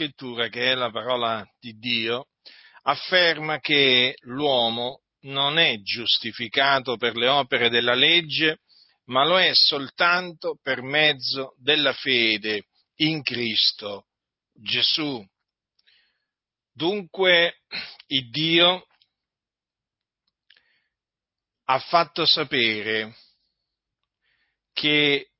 Scrittura, che è la parola di Dio, afferma che l'uomo non è giustificato per le opere della legge, ma lo è soltanto per mezzo della fede in Cristo Gesù. Dunque, il Dio ha fatto sapere che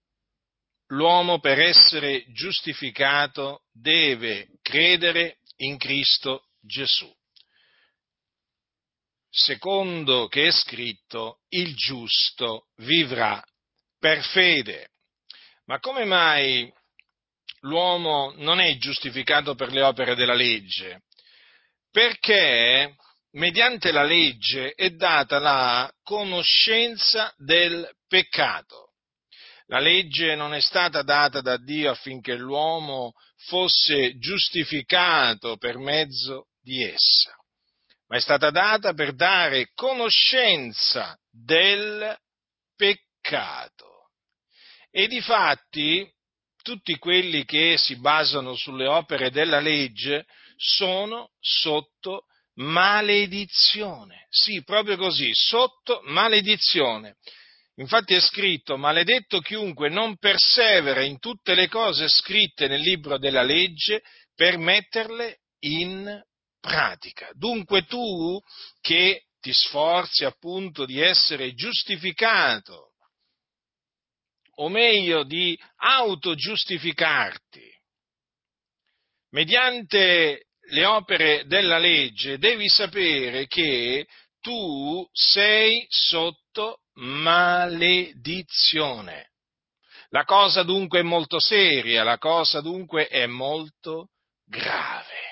l'uomo per essere giustificato deve credere in Cristo Gesù. Secondo che è scritto, il giusto vivrà per fede. Ma come mai l'uomo non è giustificato per le opere della legge? Perché mediante la legge è data la conoscenza del peccato. La legge non è stata data da Dio affinché l'uomo fosse giustificato per mezzo di essa, ma è stata data per dare conoscenza del peccato. E di fatti tutti quelli che si basano sulle opere della legge sono sotto maledizione. Sì, proprio così, sotto maledizione. Infatti è scritto, maledetto chiunque non persevera in tutte le cose scritte nel libro della legge per metterle in pratica. Dunque tu che ti sforzi appunto di essere giustificato, o meglio di autogiustificarti, mediante le opere della legge, devi sapere che tu sei sotto maledizione. La cosa dunque è molto seria, la cosa dunque è molto grave.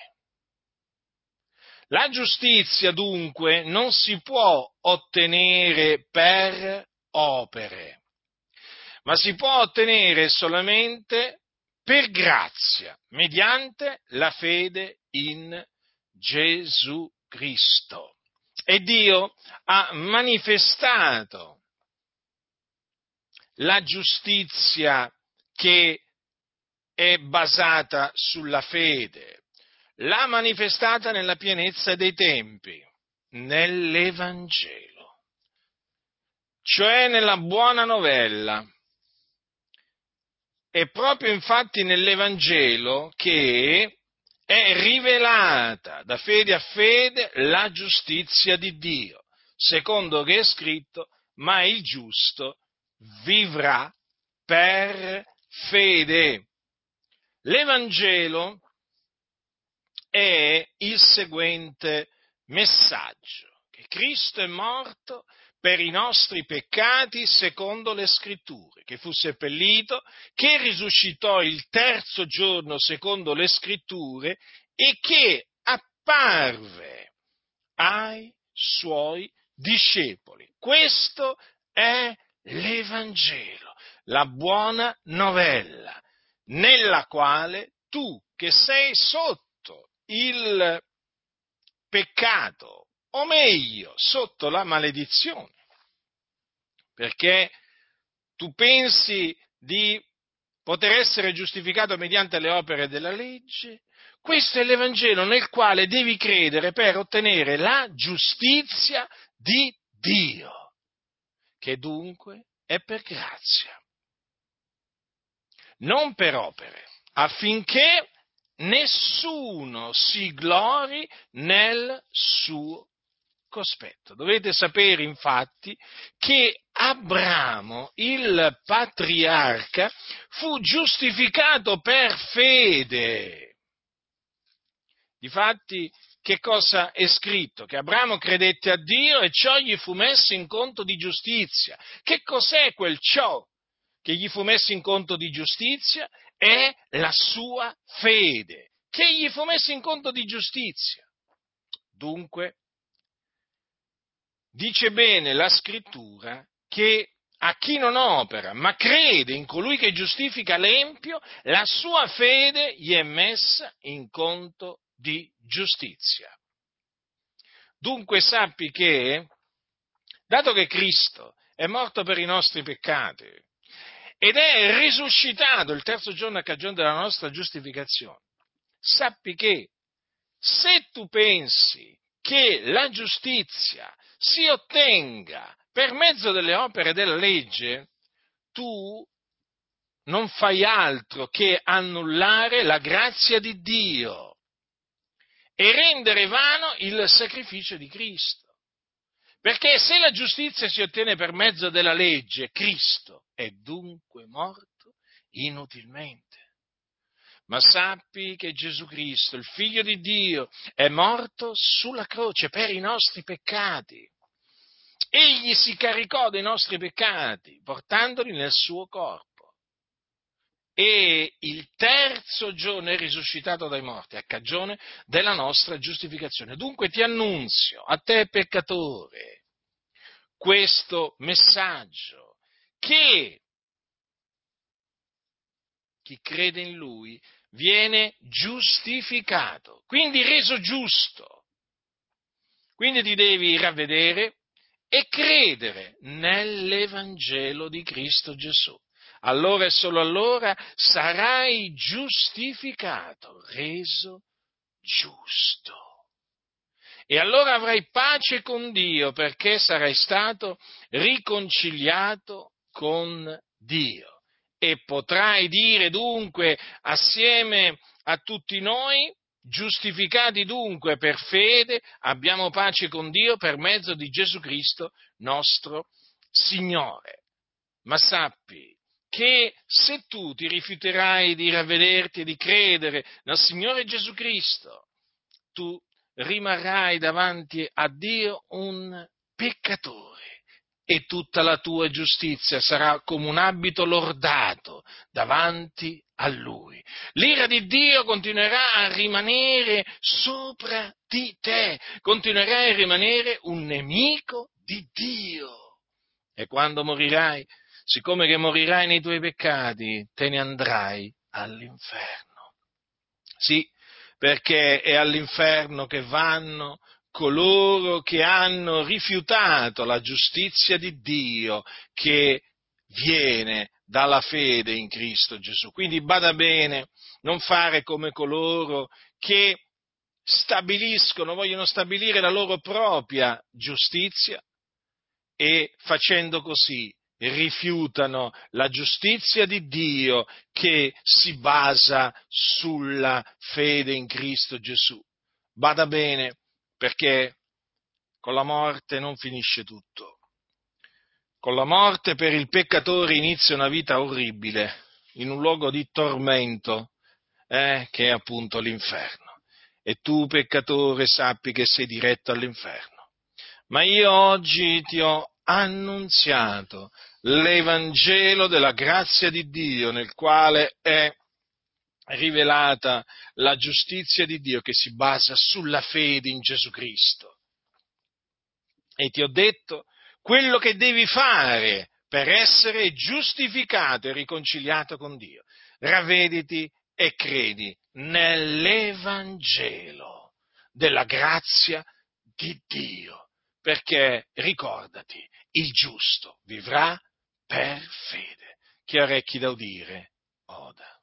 La giustizia dunque non si può ottenere per opere, ma si può ottenere solamente per grazia, mediante la fede in Gesù Cristo. E Dio ha manifestato la giustizia che è basata sulla fede, l'ha manifestata nella pienezza dei tempi, nell'Evangelo, cioè nella buona novella. È proprio infatti nell'Evangelo che è rivelata da fede a fede la giustizia di Dio, secondo che è scritto, ma il giusto vivrà per fede. L'Evangelo è il seguente messaggio, che Cristo è morto per i nostri peccati secondo le scritture, che fu seppellito, che risuscitò il terzo giorno secondo le scritture e che apparve ai suoi discepoli. Questo è l'Evangelo, la buona novella, nella quale tu che sei sotto il peccato o meglio, sotto la maledizione. Perché tu pensi di poter essere giustificato mediante le opere della legge? Questo è l'Evangelo nel quale devi credere per ottenere la giustizia di Dio, che dunque è per grazia, non per opere, affinché nessuno si glori nel suo cospetto. Dovete sapere infatti che Abramo, il patriarca, fu giustificato per fede. Difatti, che cosa è scritto? Che Abramo credette a Dio e ciò gli fu messo in conto di giustizia. Che cos'è quel ciò che gli fu messo in conto di giustizia? È la sua fede, che gli fu messo in conto di giustizia. Dunque, dice bene la scrittura che a chi non opera, ma crede in colui che giustifica l'empio, la sua fede gli è messa in conto di giustizia. Dunque sappi che, dato che Cristo è morto per i nostri peccati ed è risuscitato il terzo giorno a cagione della nostra giustificazione, sappi che se tu pensi che la giustizia si ottenga per mezzo delle opere della legge, tu non fai altro che annullare la grazia di Dio e rendere vano il sacrificio di Cristo. Perché se la giustizia si ottiene per mezzo della legge, Cristo è dunque morto inutilmente. Ma sappi che Gesù Cristo, il Figlio di Dio, è morto sulla croce per i nostri peccati. Egli si caricò dei nostri peccati, portandoli nel suo corpo e il terzo giorno è risuscitato dai morti a cagione della nostra giustificazione. Dunque ti annunzio a te peccatore questo messaggio che chi crede in lui viene giustificato, quindi reso giusto. Quindi ti devi ravvedere e credere nell'Evangelo di Cristo Gesù allora e solo allora sarai giustificato, reso giusto. E allora avrai pace con Dio perché sarai stato riconciliato con Dio. E potrai dire dunque assieme a tutti noi, giustificati dunque per fede, abbiamo pace con Dio per mezzo di Gesù Cristo nostro Signore. Ma sappi che se tu ti rifiuterai di ravvederti e di credere nel Signore Gesù Cristo, tu rimarrai davanti a Dio un peccatore e tutta la tua giustizia sarà come un abito lordato davanti a Lui. L'ira di Dio continuerà a rimanere sopra di te, continuerai a rimanere un nemico di Dio. E quando morirai, siccome che morirai nei tuoi peccati, te ne andrai all'inferno. Sì, perché è all'inferno che vanno coloro che hanno rifiutato la giustizia di Dio che viene dalla fede in Cristo Gesù. Quindi bada bene, non fare come coloro che stabiliscono, vogliono stabilire la loro propria giustizia e facendo così rifiutano la giustizia di Dio che si basa sulla fede in Cristo Gesù. Bada bene, perché con la morte non finisce tutto. Con la morte per il peccatore inizia una vita orribile, in un luogo di tormento, eh, che è appunto l'inferno. E tu, peccatore, sappi che sei diretto all'inferno. Ma io oggi ti ho annunziato l'Evangelo della grazia di Dio nel quale è rivelata la giustizia di Dio che si basa sulla fede in Gesù Cristo. E ti ho detto quello che devi fare per essere giustificato e riconciliato con Dio. Ravvediti e credi nell'Evangelo della grazia di Dio, perché ricordati, il giusto vivrà per fede. Chi ha orecchi da udire, oda.